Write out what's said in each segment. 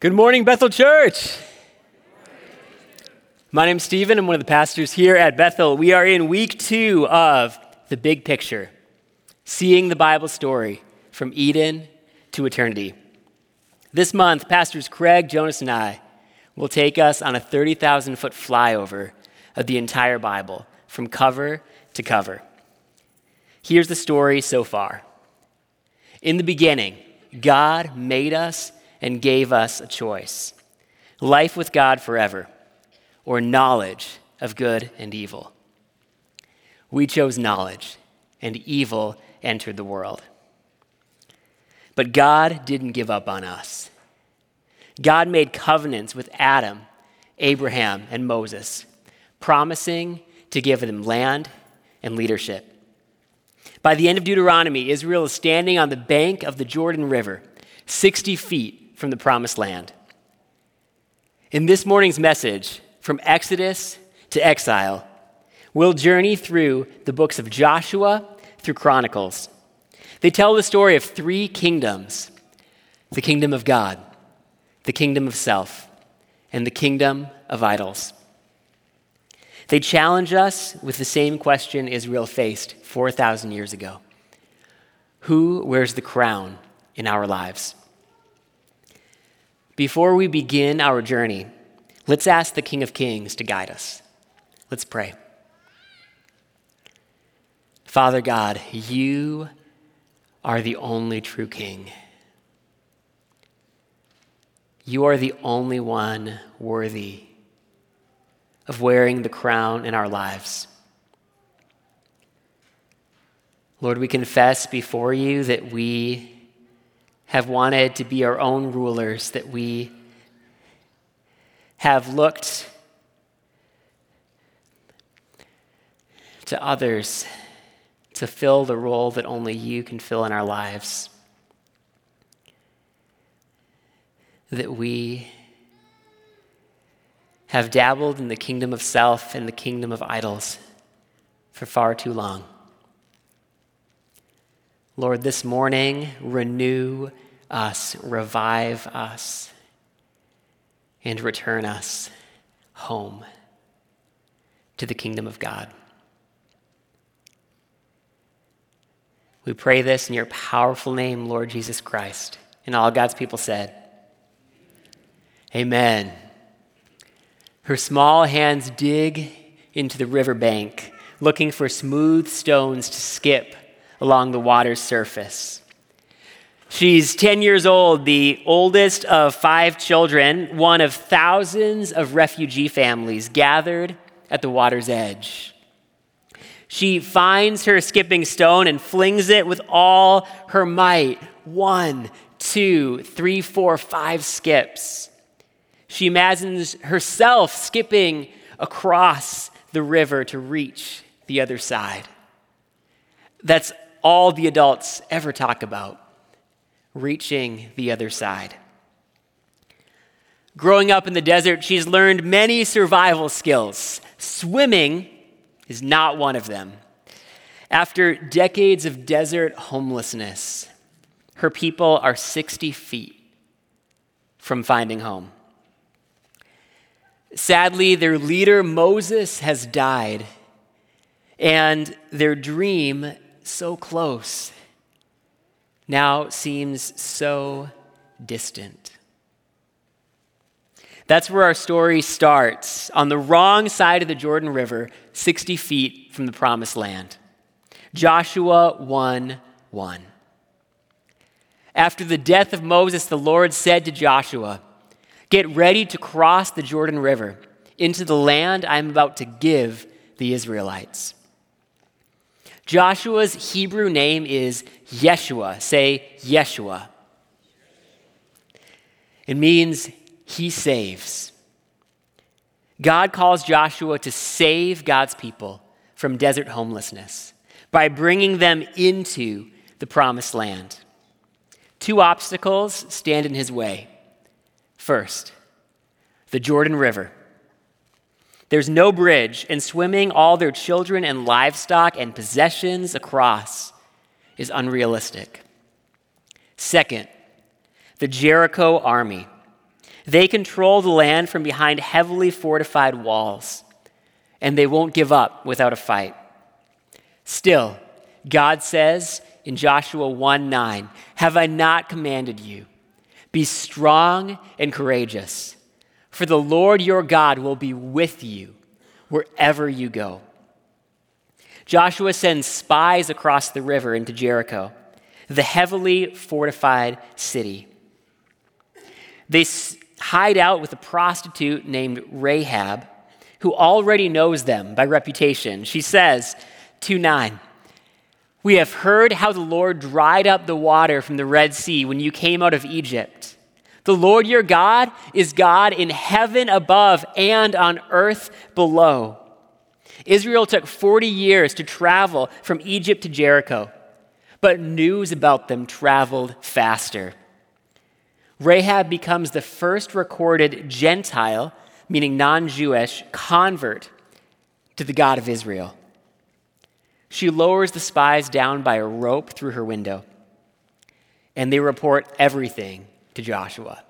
Good morning, Bethel Church. My name's Stephen. I'm one of the pastors here at Bethel. We are in week two of the big picture, seeing the Bible story from Eden to eternity. This month, Pastors Craig, Jonas, and I will take us on a 30,000 foot flyover of the entire Bible from cover to cover. Here's the story so far. In the beginning, God made us and gave us a choice life with God forever, or knowledge of good and evil. We chose knowledge, and evil entered the world. But God didn't give up on us. God made covenants with Adam, Abraham, and Moses, promising to give them land and leadership. By the end of Deuteronomy, Israel is standing on the bank of the Jordan River, 60 feet from the promised land. In this morning's message, from Exodus to exile, we'll journey through the books of Joshua through Chronicles. They tell the story of three kingdoms the kingdom of God, the kingdom of self, and the kingdom of idols. They challenge us with the same question Israel faced 4,000 years ago Who wears the crown in our lives? Before we begin our journey, let's ask the King of Kings to guide us. Let's pray. Father God, you are the only true King. You are the only one worthy of wearing the crown in our lives. Lord, we confess before you that we have wanted to be our own rulers, that we have looked to others to fill the role that only you can fill in our lives. That we have dabbled in the kingdom of self and the kingdom of idols for far too long. Lord, this morning, renew us, revive us, and return us home to the kingdom of God. We pray this in your powerful name, Lord Jesus Christ. And all God's people said, Amen. Her small hands dig into the riverbank, looking for smooth stones to skip along the water's surface. She's 10 years old, the oldest of five children, one of thousands of refugee families gathered at the water's edge. She finds her skipping stone and flings it with all her might. One, two, three, four, five skips. She imagines herself skipping across the river to reach the other side. That's all the adults ever talk about reaching the other side. Growing up in the desert, she's learned many survival skills. Swimming is not one of them. After decades of desert homelessness, her people are 60 feet from finding home. Sadly, their leader, Moses, has died, and their dream so close now seems so distant. That's where our story starts, on the wrong side of the Jordan River, 60 feet from the promised land. Joshua 1 1. After the death of Moses, the Lord said to Joshua, Get ready to cross the Jordan River into the land I'm about to give the Israelites. Joshua's Hebrew name is Yeshua. Say Yeshua. It means he saves. God calls Joshua to save God's people from desert homelessness by bringing them into the promised land. Two obstacles stand in his way. First, the Jordan River. There's no bridge, and swimming all their children and livestock and possessions across is unrealistic. Second, the Jericho army. They control the land from behind heavily fortified walls, and they won't give up without a fight. Still, God says in Joshua 1 9, Have I not commanded you? Be strong and courageous, for the Lord your God will be with you wherever you go. Joshua sends spies across the river into Jericho, the heavily fortified city. They hide out with a prostitute named Rahab, who already knows them by reputation. She says, 2 9, We have heard how the Lord dried up the water from the Red Sea when you came out of Egypt. The Lord your God is God in heaven above and on earth below. Israel took 40 years to travel from Egypt to Jericho, but news about them traveled faster. Rahab becomes the first recorded Gentile, meaning non Jewish, convert to the God of Israel. She lowers the spies down by a rope through her window, and they report everything to Joshua.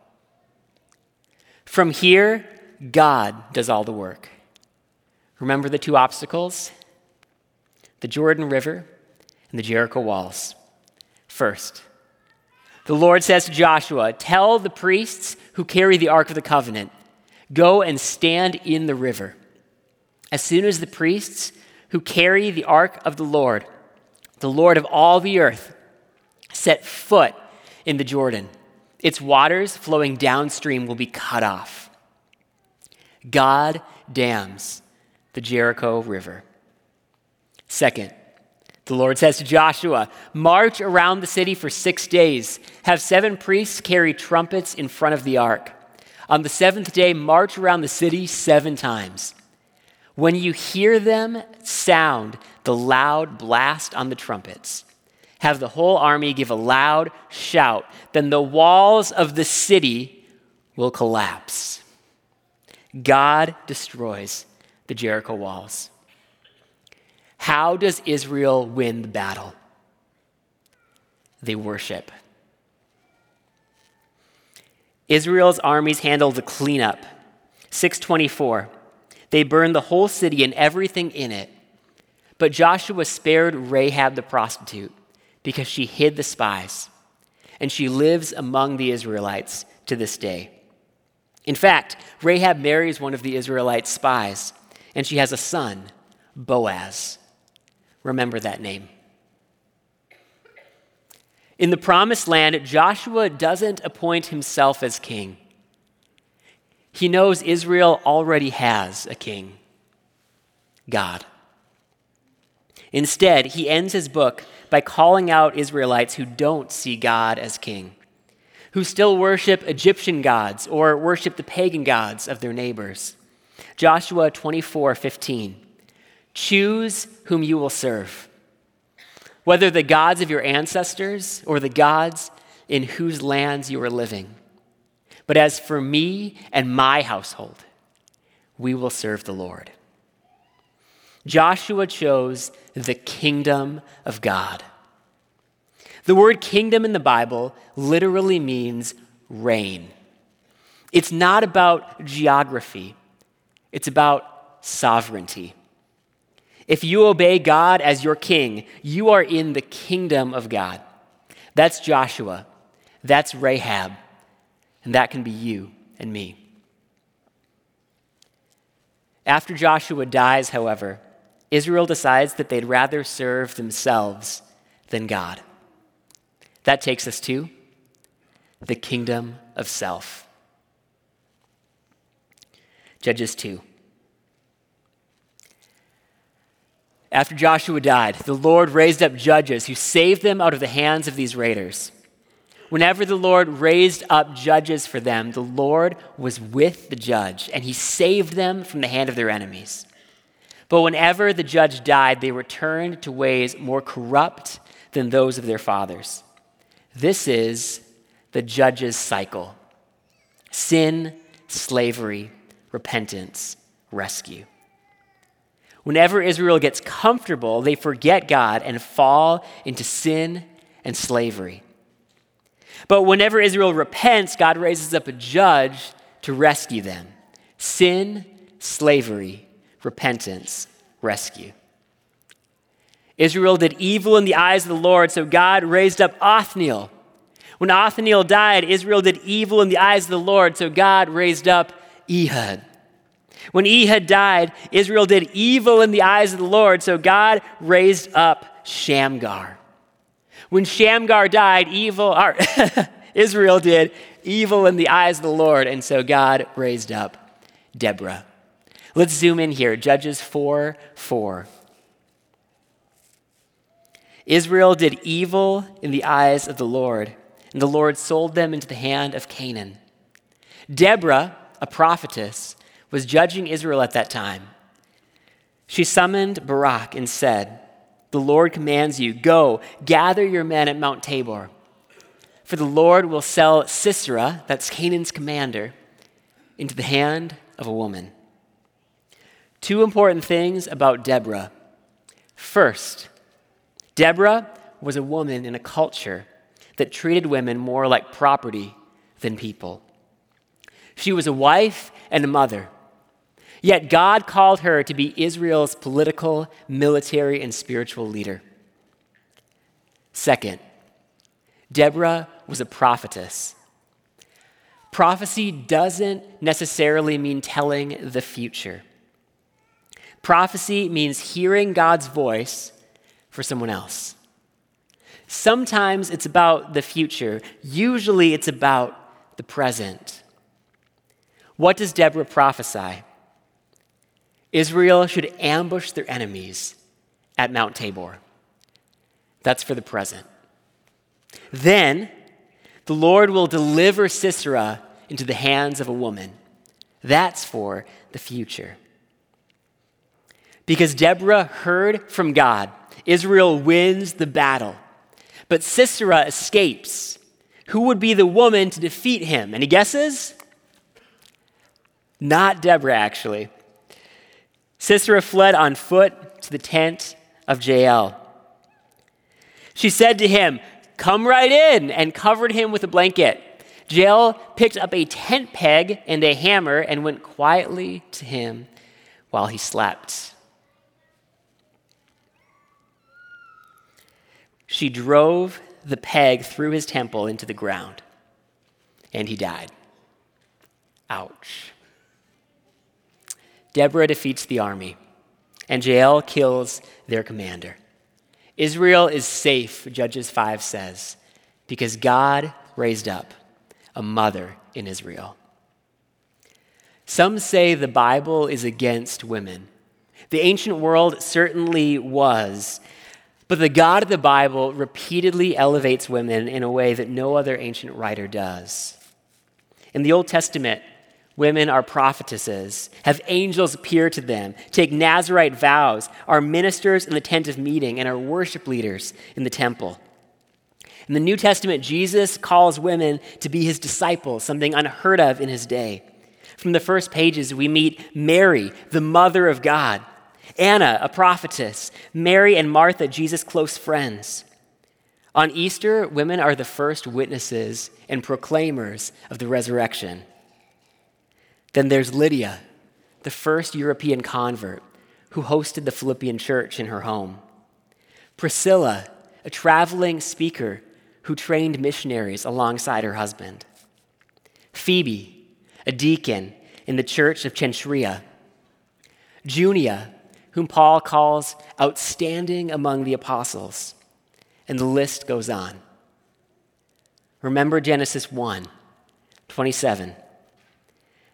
From here, God does all the work. Remember the two obstacles? The Jordan River and the Jericho walls. First, the Lord says to Joshua, Tell the priests who carry the Ark of the Covenant, go and stand in the river. As soon as the priests who carry the Ark of the Lord, the Lord of all the earth, set foot in the Jordan, its waters flowing downstream will be cut off. God dams the Jericho River. Second, the Lord says to Joshua, March around the city for six days. Have seven priests carry trumpets in front of the ark. On the seventh day, march around the city seven times. When you hear them sound the loud blast on the trumpets, have the whole army give a loud shout. Then the walls of the city will collapse. God destroys the Jericho walls. How does Israel win the battle? They worship. Israel's armies handled the cleanup. 624. They burned the whole city and everything in it. But Joshua spared Rahab the prostitute because she hid the spies, and she lives among the Israelites to this day. In fact, Rahab marries one of the Israelite spies, and she has a son, Boaz. Remember that name. In the promised land, Joshua doesn't appoint himself as king. He knows Israel already has a king God. Instead, he ends his book by calling out Israelites who don't see God as king, who still worship Egyptian gods or worship the pagan gods of their neighbors. Joshua 24 15. Choose whom you will serve, whether the gods of your ancestors or the gods in whose lands you are living. But as for me and my household, we will serve the Lord. Joshua chose the kingdom of God. The word kingdom in the Bible literally means reign. It's not about geography, it's about sovereignty. If you obey God as your king, you are in the kingdom of God. That's Joshua. That's Rahab. And that can be you and me. After Joshua dies, however, Israel decides that they'd rather serve themselves than God. That takes us to the kingdom of self. Judges 2. After Joshua died, the Lord raised up judges who saved them out of the hands of these raiders. Whenever the Lord raised up judges for them, the Lord was with the judge, and he saved them from the hand of their enemies. But whenever the judge died, they returned to ways more corrupt than those of their fathers. This is the judge's cycle sin, slavery, repentance, rescue. Whenever Israel gets comfortable, they forget God and fall into sin and slavery. But whenever Israel repents, God raises up a judge to rescue them sin, slavery, repentance, rescue. Israel did evil in the eyes of the Lord, so God raised up Othniel. When Othniel died, Israel did evil in the eyes of the Lord, so God raised up Ehud. When Ehud died, Israel did evil in the eyes of the Lord, so God raised up Shamgar. When Shamgar died, evil, Israel did evil in the eyes of the Lord, and so God raised up Deborah. Let's zoom in here. Judges 4 4. Israel did evil in the eyes of the Lord, and the Lord sold them into the hand of Canaan. Deborah, a prophetess, was judging Israel at that time. She summoned Barak and said, The Lord commands you, go, gather your men at Mount Tabor. For the Lord will sell Sisera, that's Canaan's commander, into the hand of a woman. Two important things about Deborah. First, Deborah was a woman in a culture that treated women more like property than people. She was a wife and a mother. Yet God called her to be Israel's political, military, and spiritual leader. Second, Deborah was a prophetess. Prophecy doesn't necessarily mean telling the future. Prophecy means hearing God's voice for someone else. Sometimes it's about the future, usually it's about the present. What does Deborah prophesy? Israel should ambush their enemies at Mount Tabor. That's for the present. Then the Lord will deliver Sisera into the hands of a woman. That's for the future. Because Deborah heard from God, Israel wins the battle. But Sisera escapes. Who would be the woman to defeat him? Any guesses? Not Deborah, actually. Sisera fled on foot to the tent of Jael. She said to him, Come right in, and covered him with a blanket. Jael picked up a tent peg and a hammer and went quietly to him while he slept. She drove the peg through his temple into the ground, and he died. Ouch. Deborah defeats the army, and Jael kills their commander. Israel is safe, Judges 5 says, because God raised up a mother in Israel. Some say the Bible is against women. The ancient world certainly was, but the God of the Bible repeatedly elevates women in a way that no other ancient writer does. In the Old Testament, Women are prophetesses, have angels appear to them, take Nazarite vows, are ministers in the tent of meeting, and are worship leaders in the temple. In the New Testament, Jesus calls women to be his disciples, something unheard of in his day. From the first pages, we meet Mary, the mother of God, Anna, a prophetess, Mary and Martha, Jesus' close friends. On Easter, women are the first witnesses and proclaimers of the resurrection. Then there's Lydia, the first European convert who hosted the Philippian church in her home. Priscilla, a traveling speaker who trained missionaries alongside her husband. Phoebe, a deacon in the church of Cenchrea. Junia, whom Paul calls outstanding among the apostles. And the list goes on. Remember Genesis 1 27.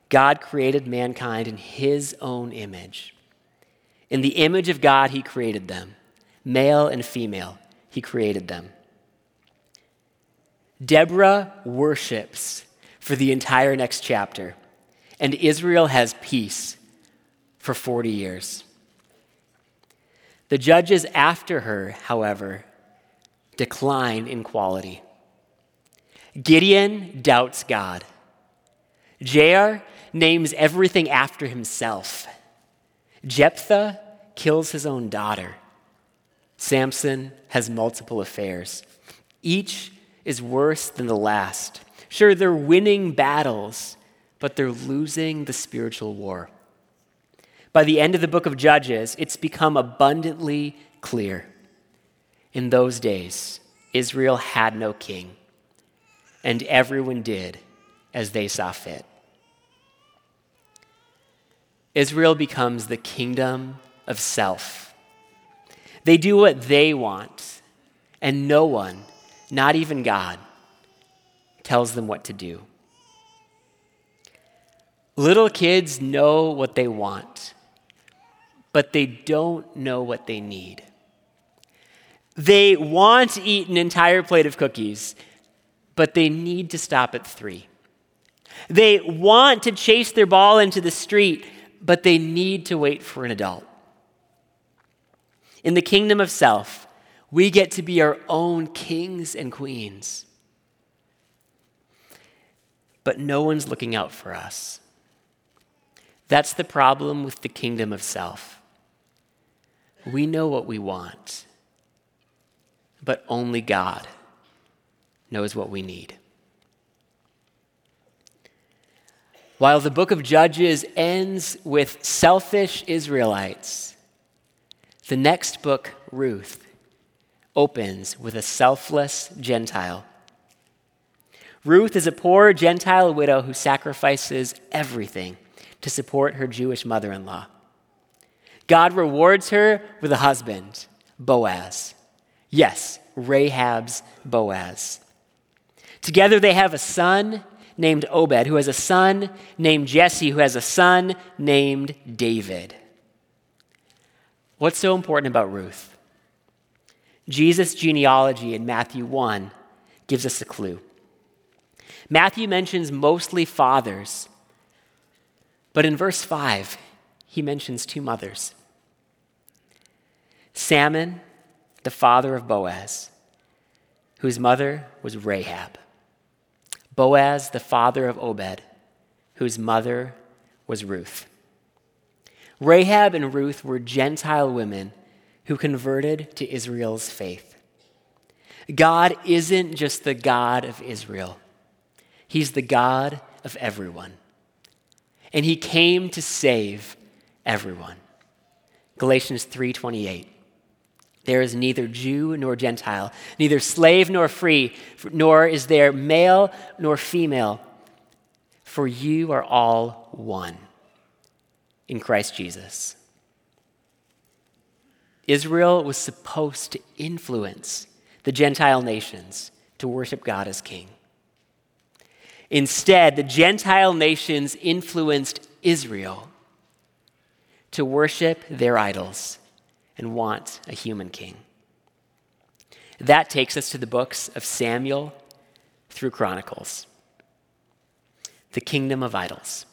God created mankind in his own image. In the image of God, he created them. Male and female, he created them. Deborah worships for the entire next chapter, and Israel has peace for 40 years. The judges after her, however, decline in quality. Gideon doubts God. Jair names everything after himself. Jephthah kills his own daughter. Samson has multiple affairs. Each is worse than the last. Sure, they're winning battles, but they're losing the spiritual war. By the end of the book of Judges, it's become abundantly clear. In those days, Israel had no king, and everyone did as they saw fit. Israel becomes the kingdom of self. They do what they want, and no one, not even God, tells them what to do. Little kids know what they want, but they don't know what they need. They want to eat an entire plate of cookies, but they need to stop at three. They want to chase their ball into the street, but they need to wait for an adult. In the kingdom of self, we get to be our own kings and queens. But no one's looking out for us. That's the problem with the kingdom of self. We know what we want, but only God knows what we need. While the book of Judges ends with selfish Israelites, the next book, Ruth, opens with a selfless Gentile. Ruth is a poor Gentile widow who sacrifices everything to support her Jewish mother in law. God rewards her with a husband, Boaz. Yes, Rahab's Boaz. Together they have a son named Obed, who has a son named Jesse, who has a son named David. What's so important about Ruth? Jesus' genealogy in Matthew 1 gives us a clue. Matthew mentions mostly fathers, but in verse 5, he mentions two mothers Salmon, the father of Boaz, whose mother was Rahab. Boaz, the father of Obed, whose mother was Ruth. Rahab and Ruth were Gentile women who converted to Israel's faith. God isn't just the God of Israel, He's the God of everyone and he came to save everyone. Galatians 3:28. There is neither Jew nor Gentile, neither slave nor free, nor is there male nor female, for you are all one in Christ Jesus. Israel was supposed to influence the Gentile nations to worship God as king. Instead, the Gentile nations influenced Israel to worship their idols and want a human king. That takes us to the books of Samuel through Chronicles, the kingdom of idols.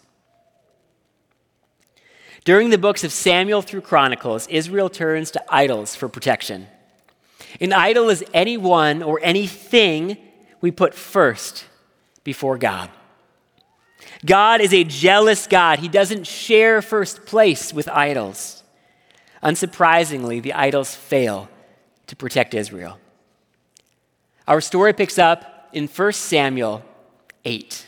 During the books of Samuel through Chronicles, Israel turns to idols for protection. An idol is anyone or anything we put first before God. God is a jealous God. He doesn't share first place with idols. Unsurprisingly, the idols fail to protect Israel. Our story picks up in 1 Samuel 8.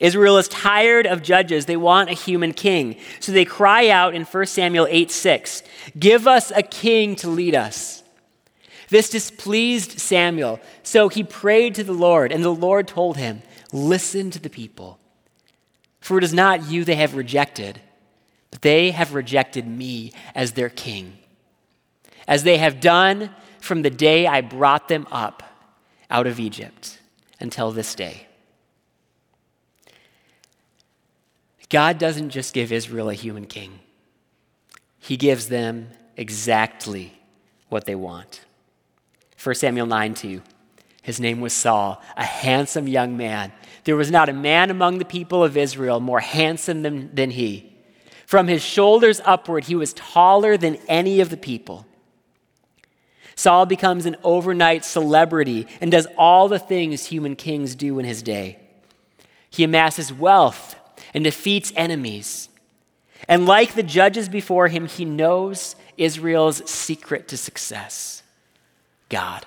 Israel is tired of judges. They want a human king. So they cry out in 1 Samuel 8 6, Give us a king to lead us. This displeased Samuel, so he prayed to the Lord, and the Lord told him, Listen to the people, for it is not you they have rejected, but they have rejected me as their king, as they have done from the day I brought them up out of Egypt until this day. God doesn't just give Israel a human king, He gives them exactly what they want. 1 Samuel 9 2. His name was Saul, a handsome young man. There was not a man among the people of Israel more handsome than, than he. From his shoulders upward, he was taller than any of the people. Saul becomes an overnight celebrity and does all the things human kings do in his day. He amasses wealth and defeats enemies. And like the judges before him, he knows Israel's secret to success. God.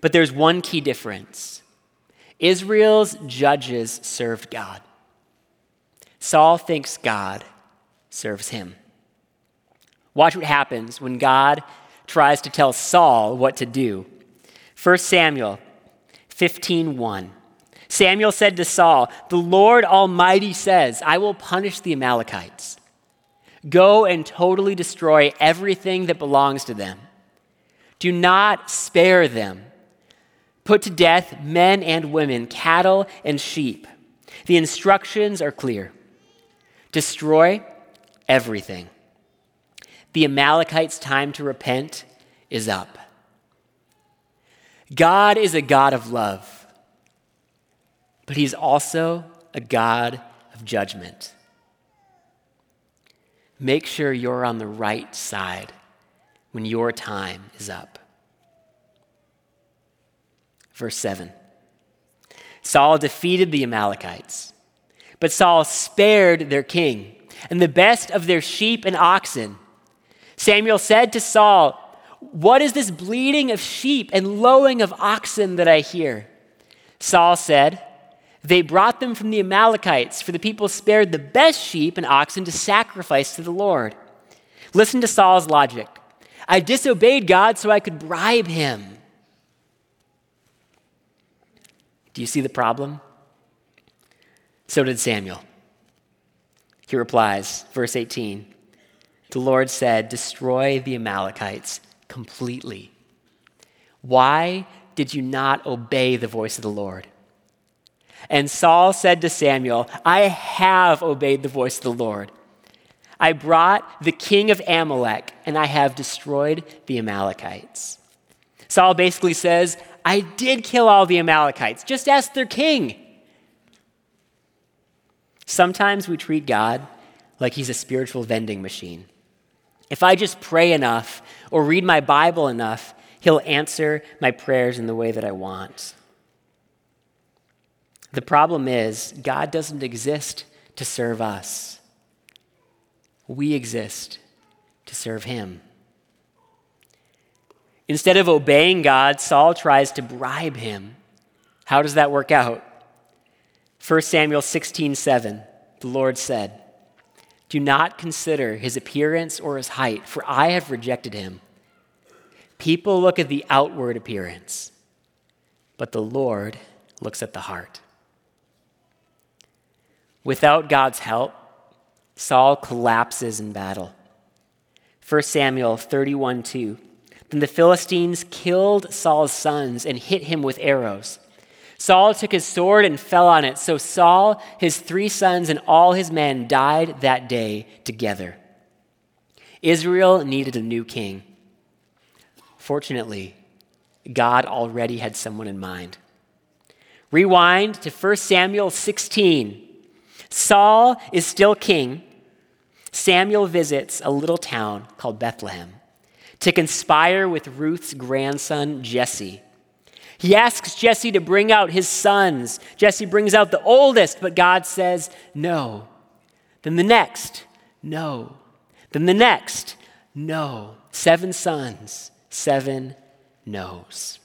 But there's one key difference Israel's judges served God. Saul thinks God serves him. Watch what happens when God tries to tell Saul what to do. 1 Samuel 15:1. Samuel said to Saul, "The Lord Almighty says, I will punish the Amalekites. Go and totally destroy everything that belongs to them. Do not spare them. Put to death men and women, cattle and sheep. The instructions are clear. Destroy everything. The Amalekites' time to repent is up. God is a God of love, but He's also a God of judgment. Make sure you're on the right side when your time is up. Verse 7 Saul defeated the Amalekites, but Saul spared their king and the best of their sheep and oxen. Samuel said to Saul, What is this bleating of sheep and lowing of oxen that I hear? Saul said, They brought them from the Amalekites, for the people spared the best sheep and oxen to sacrifice to the Lord. Listen to Saul's logic. I disobeyed God so I could bribe him. You see the problem? So did Samuel. He replies, verse 18 The Lord said, Destroy the Amalekites completely. Why did you not obey the voice of the Lord? And Saul said to Samuel, I have obeyed the voice of the Lord. I brought the king of Amalek, and I have destroyed the Amalekites. Saul basically says, I did kill all the Amalekites. Just ask their king. Sometimes we treat God like he's a spiritual vending machine. If I just pray enough or read my Bible enough, he'll answer my prayers in the way that I want. The problem is, God doesn't exist to serve us, we exist to serve him. Instead of obeying God, Saul tries to bribe him. How does that work out? 1 Samuel 16 7, the Lord said, Do not consider his appearance or his height, for I have rejected him. People look at the outward appearance, but the Lord looks at the heart. Without God's help, Saul collapses in battle. 1 Samuel 31 2. Then the Philistines killed Saul's sons and hit him with arrows. Saul took his sword and fell on it. So Saul, his three sons, and all his men died that day together. Israel needed a new king. Fortunately, God already had someone in mind. Rewind to 1 Samuel 16. Saul is still king. Samuel visits a little town called Bethlehem to conspire with Ruth's grandson, Jesse. He asks Jesse to bring out his sons. Jesse brings out the oldest, but God says, no. Then the next, no. Then the next, no. Seven sons, seven no's.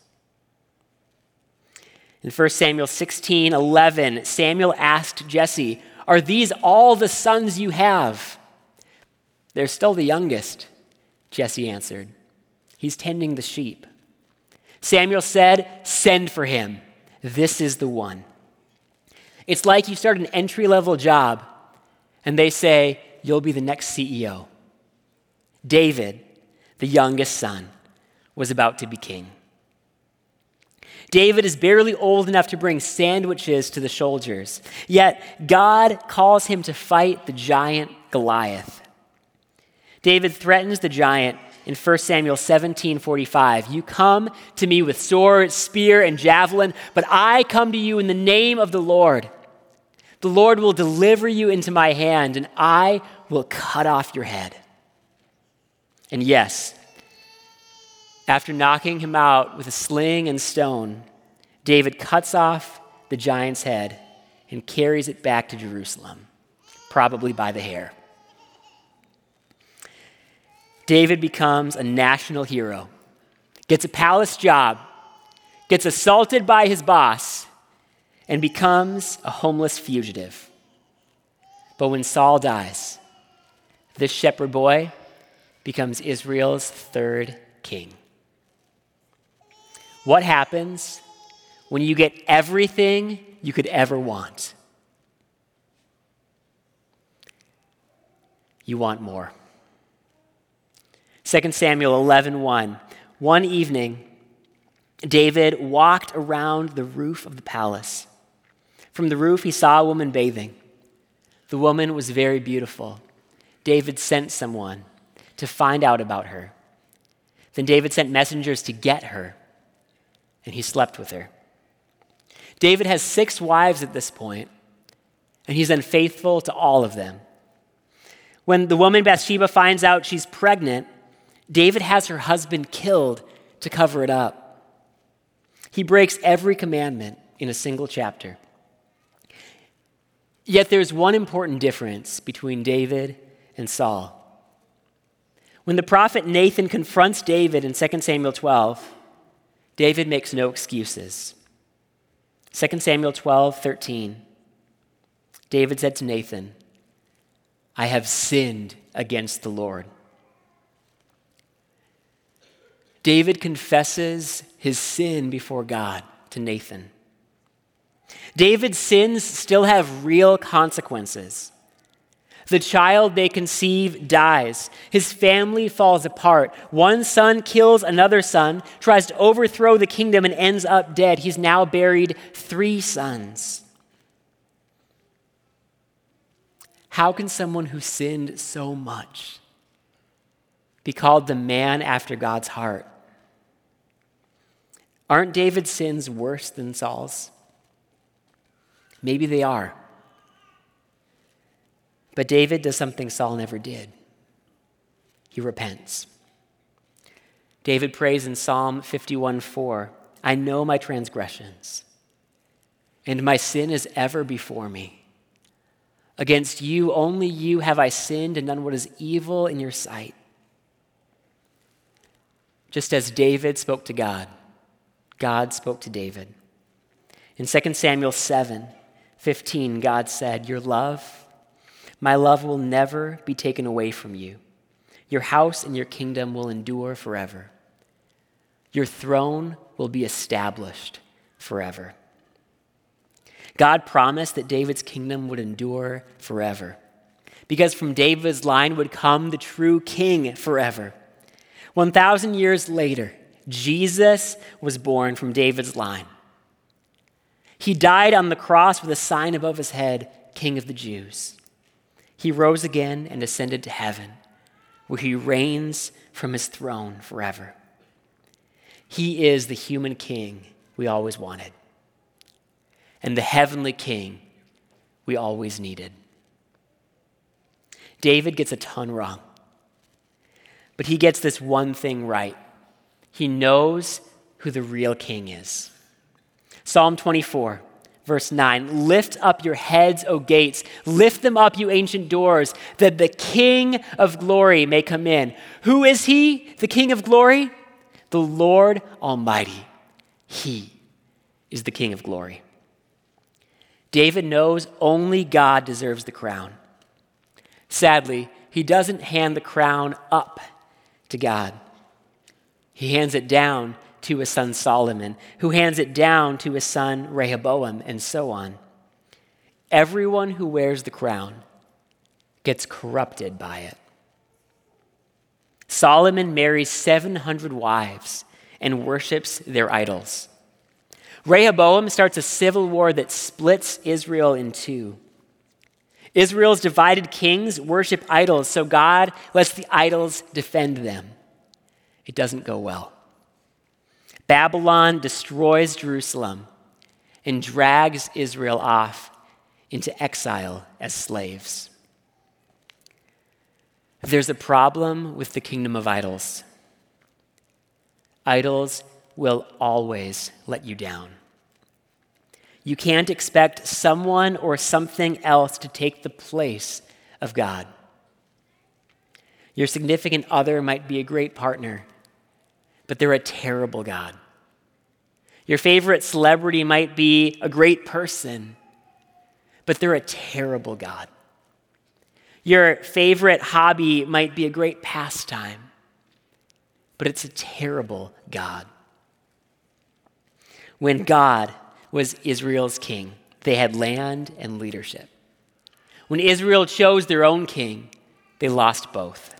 In 1 Samuel 16 11, Samuel asked Jesse, Are these all the sons you have? They're still the youngest. Jesse answered, He's tending the sheep. Samuel said, Send for him. This is the one. It's like you start an entry level job and they say, You'll be the next CEO. David, the youngest son, was about to be king. David is barely old enough to bring sandwiches to the soldiers, yet God calls him to fight the giant Goliath. David threatens the giant in 1 Samuel 17 45. You come to me with sword, spear, and javelin, but I come to you in the name of the Lord. The Lord will deliver you into my hand, and I will cut off your head. And yes, after knocking him out with a sling and stone, David cuts off the giant's head and carries it back to Jerusalem, probably by the hair. David becomes a national hero, gets a palace job, gets assaulted by his boss, and becomes a homeless fugitive. But when Saul dies, this shepherd boy becomes Israel's third king. What happens when you get everything you could ever want? You want more. 2 Samuel 11 1. One evening, David walked around the roof of the palace. From the roof, he saw a woman bathing. The woman was very beautiful. David sent someone to find out about her. Then David sent messengers to get her, and he slept with her. David has six wives at this point, and he's unfaithful to all of them. When the woman Bathsheba finds out she's pregnant, David has her husband killed to cover it up. He breaks every commandment in a single chapter. Yet there's one important difference between David and Saul. When the prophet Nathan confronts David in 2 Samuel 12, David makes no excuses. 2 Samuel 12, 13. David said to Nathan, I have sinned against the Lord. David confesses his sin before God to Nathan. David's sins still have real consequences. The child they conceive dies. His family falls apart. One son kills another son, tries to overthrow the kingdom, and ends up dead. He's now buried three sons. How can someone who sinned so much be called the man after God's heart? Aren't David's sins worse than Saul's? Maybe they are. But David does something Saul never did he repents. David prays in Psalm 51 4 I know my transgressions, and my sin is ever before me. Against you, only you, have I sinned and done what is evil in your sight. Just as David spoke to God, God spoke to David. In 2 Samuel 7 15, God said, Your love, my love will never be taken away from you. Your house and your kingdom will endure forever. Your throne will be established forever. God promised that David's kingdom would endure forever, because from David's line would come the true king forever. 1,000 years later, Jesus was born from David's line. He died on the cross with a sign above his head, King of the Jews. He rose again and ascended to heaven, where he reigns from his throne forever. He is the human king we always wanted, and the heavenly king we always needed. David gets a ton wrong, but he gets this one thing right. He knows who the real king is. Psalm 24 Verse 9 Lift up your heads, O gates, lift them up, you ancient doors, that the King of glory may come in. Who is he, the King of glory? The Lord Almighty. He is the King of glory. David knows only God deserves the crown. Sadly, he doesn't hand the crown up to God, he hands it down to his son Solomon, who hands it down to his son Rehoboam, and so on. Everyone who wears the crown gets corrupted by it. Solomon marries 700 wives and worships their idols. Rehoboam starts a civil war that splits Israel in two. Israel's divided kings worship idols, so God lets the idols defend them. It doesn't go well. Babylon destroys Jerusalem and drags Israel off into exile as slaves. There's a problem with the kingdom of idols. Idols will always let you down. You can't expect someone or something else to take the place of God. Your significant other might be a great partner but they're a terrible God. Your favorite celebrity might be a great person, but they're a terrible God. Your favorite hobby might be a great pastime, but it's a terrible God. When God was Israel's king, they had land and leadership. When Israel chose their own king, they lost both.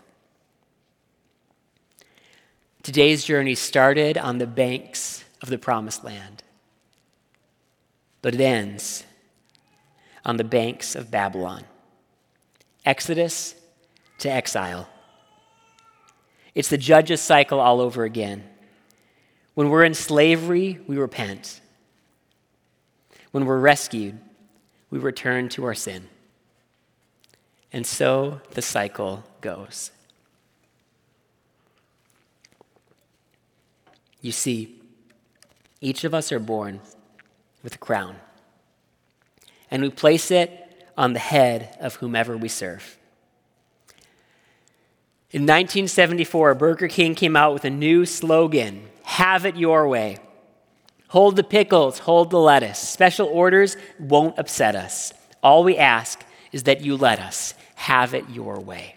Today's journey started on the banks of the promised land, but it ends on the banks of Babylon. Exodus to exile. It's the judge's cycle all over again. When we're in slavery, we repent. When we're rescued, we return to our sin. And so the cycle goes. You see, each of us are born with a crown, and we place it on the head of whomever we serve. In 1974, Burger King came out with a new slogan Have it your way. Hold the pickles, hold the lettuce. Special orders won't upset us. All we ask is that you let us have it your way.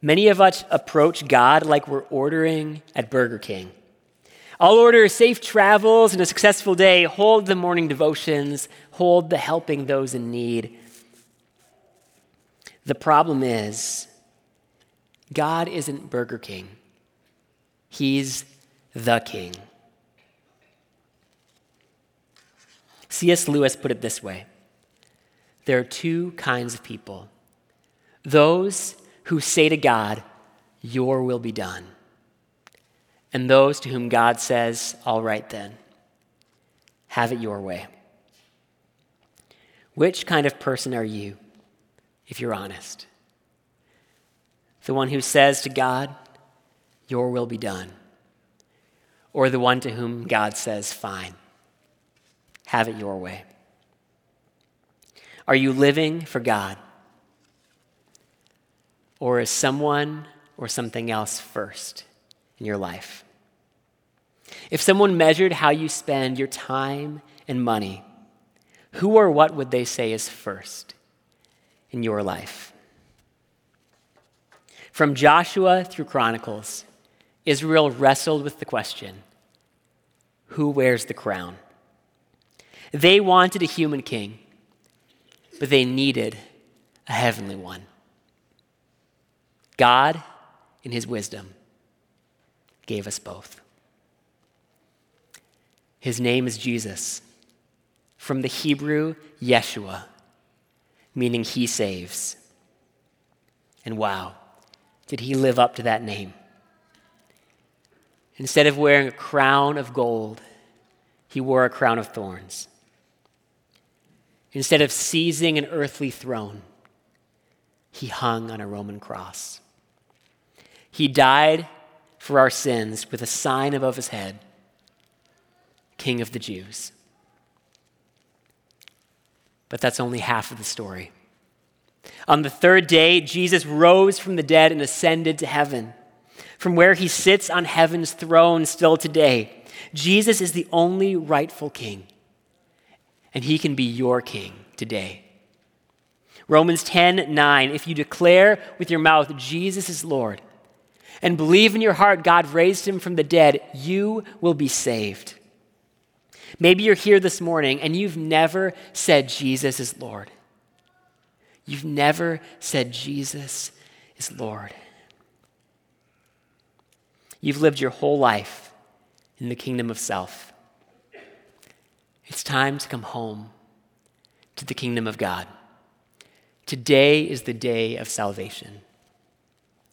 Many of us approach God like we're ordering at Burger King. I'll order safe travels and a successful day. Hold the morning devotions. Hold the helping those in need. The problem is, God isn't Burger King, He's the King. C.S. Lewis put it this way There are two kinds of people those who say to God, Your will be done and those to whom God says, All right then, have it your way. Which kind of person are you, if you're honest? The one who says to God, Your will be done, or the one to whom God says, Fine, have it your way? Are you living for God? Or is someone or something else first? In your life. If someone measured how you spend your time and money, who or what would they say is first in your life? From Joshua through Chronicles, Israel wrestled with the question who wears the crown? They wanted a human king, but they needed a heavenly one. God, in his wisdom, gave us both. His name is Jesus, from the Hebrew Yeshua, meaning he saves. And wow, did he live up to that name? Instead of wearing a crown of gold, he wore a crown of thorns. Instead of seizing an earthly throne, he hung on a Roman cross. He died for our sins with a sign above his head King of the Jews. But that's only half of the story. On the third day, Jesus rose from the dead and ascended to heaven, from where he sits on heaven's throne still today. Jesus is the only rightful king, and he can be your king today. Romans 10 9, if you declare with your mouth Jesus is Lord and believe in your heart God raised him from the dead, you will be saved. Maybe you're here this morning and you've never said Jesus is Lord. You've never said Jesus is Lord. You've lived your whole life in the kingdom of self. It's time to come home to the kingdom of God. Today is the day of salvation.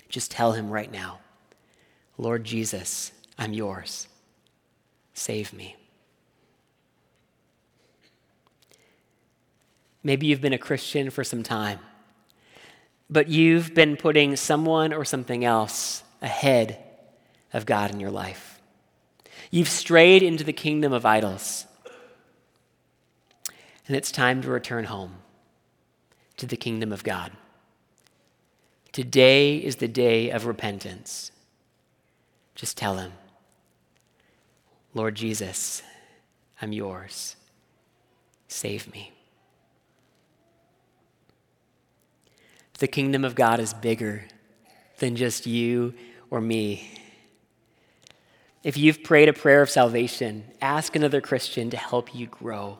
Just tell him right now Lord Jesus, I'm yours. Save me. Maybe you've been a Christian for some time, but you've been putting someone or something else ahead of God in your life. You've strayed into the kingdom of idols. And it's time to return home to the kingdom of God. Today is the day of repentance. Just tell him, Lord Jesus, I'm yours. Save me. The kingdom of God is bigger than just you or me. If you've prayed a prayer of salvation, ask another Christian to help you grow.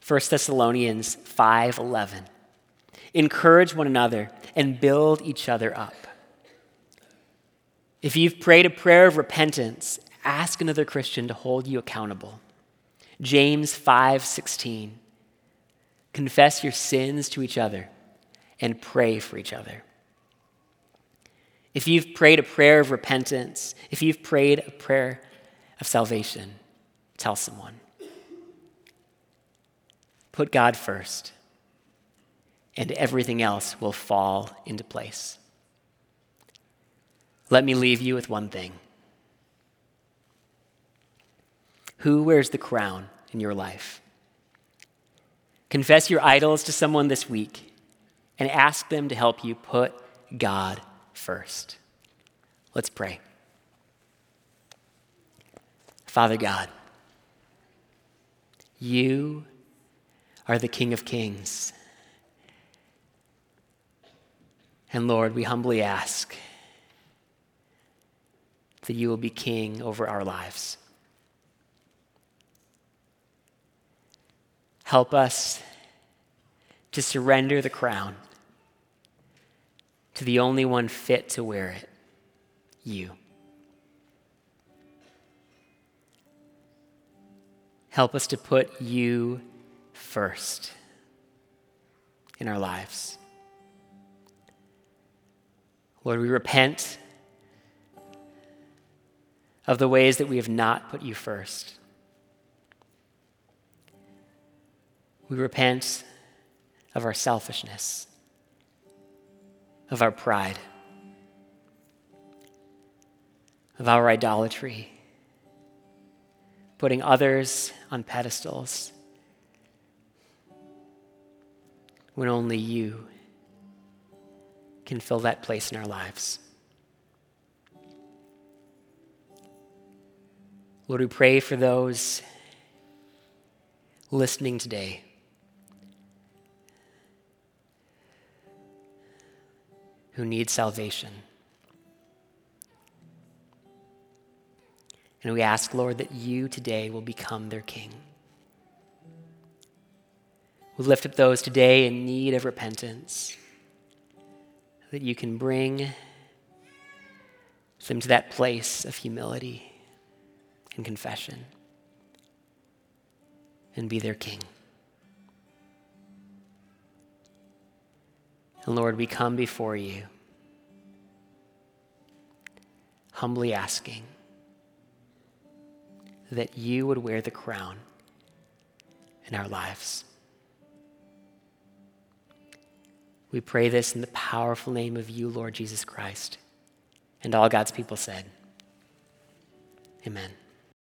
1 Thessalonians 5:11. Encourage one another and build each other up. If you've prayed a prayer of repentance, ask another Christian to hold you accountable. James 5:16. Confess your sins to each other and pray for each other. If you've prayed a prayer of repentance, if you've prayed a prayer of salvation, tell someone. Put God first, and everything else will fall into place. Let me leave you with one thing. Who wears the crown in your life? Confess your idols to someone this week and ask them to help you put God first. Let's pray. Father God, you are the King of Kings. And Lord, we humbly ask that you will be king over our lives. Help us to surrender the crown to the only one fit to wear it you. Help us to put you first in our lives. Lord, we repent of the ways that we have not put you first. We repent of our selfishness of our pride, of our idolatry, putting others on pedestals when only you can fill that place in our lives. Lord, we pray for those listening today who need salvation. And we ask, Lord, that you today will become their king. We lift up those today in need of repentance, that you can bring them to that place of humility and confession and be their king. And Lord, we come before you, humbly asking that you would wear the crown in our lives. We pray this in the powerful name of you, Lord Jesus Christ. And all God's people said, Amen.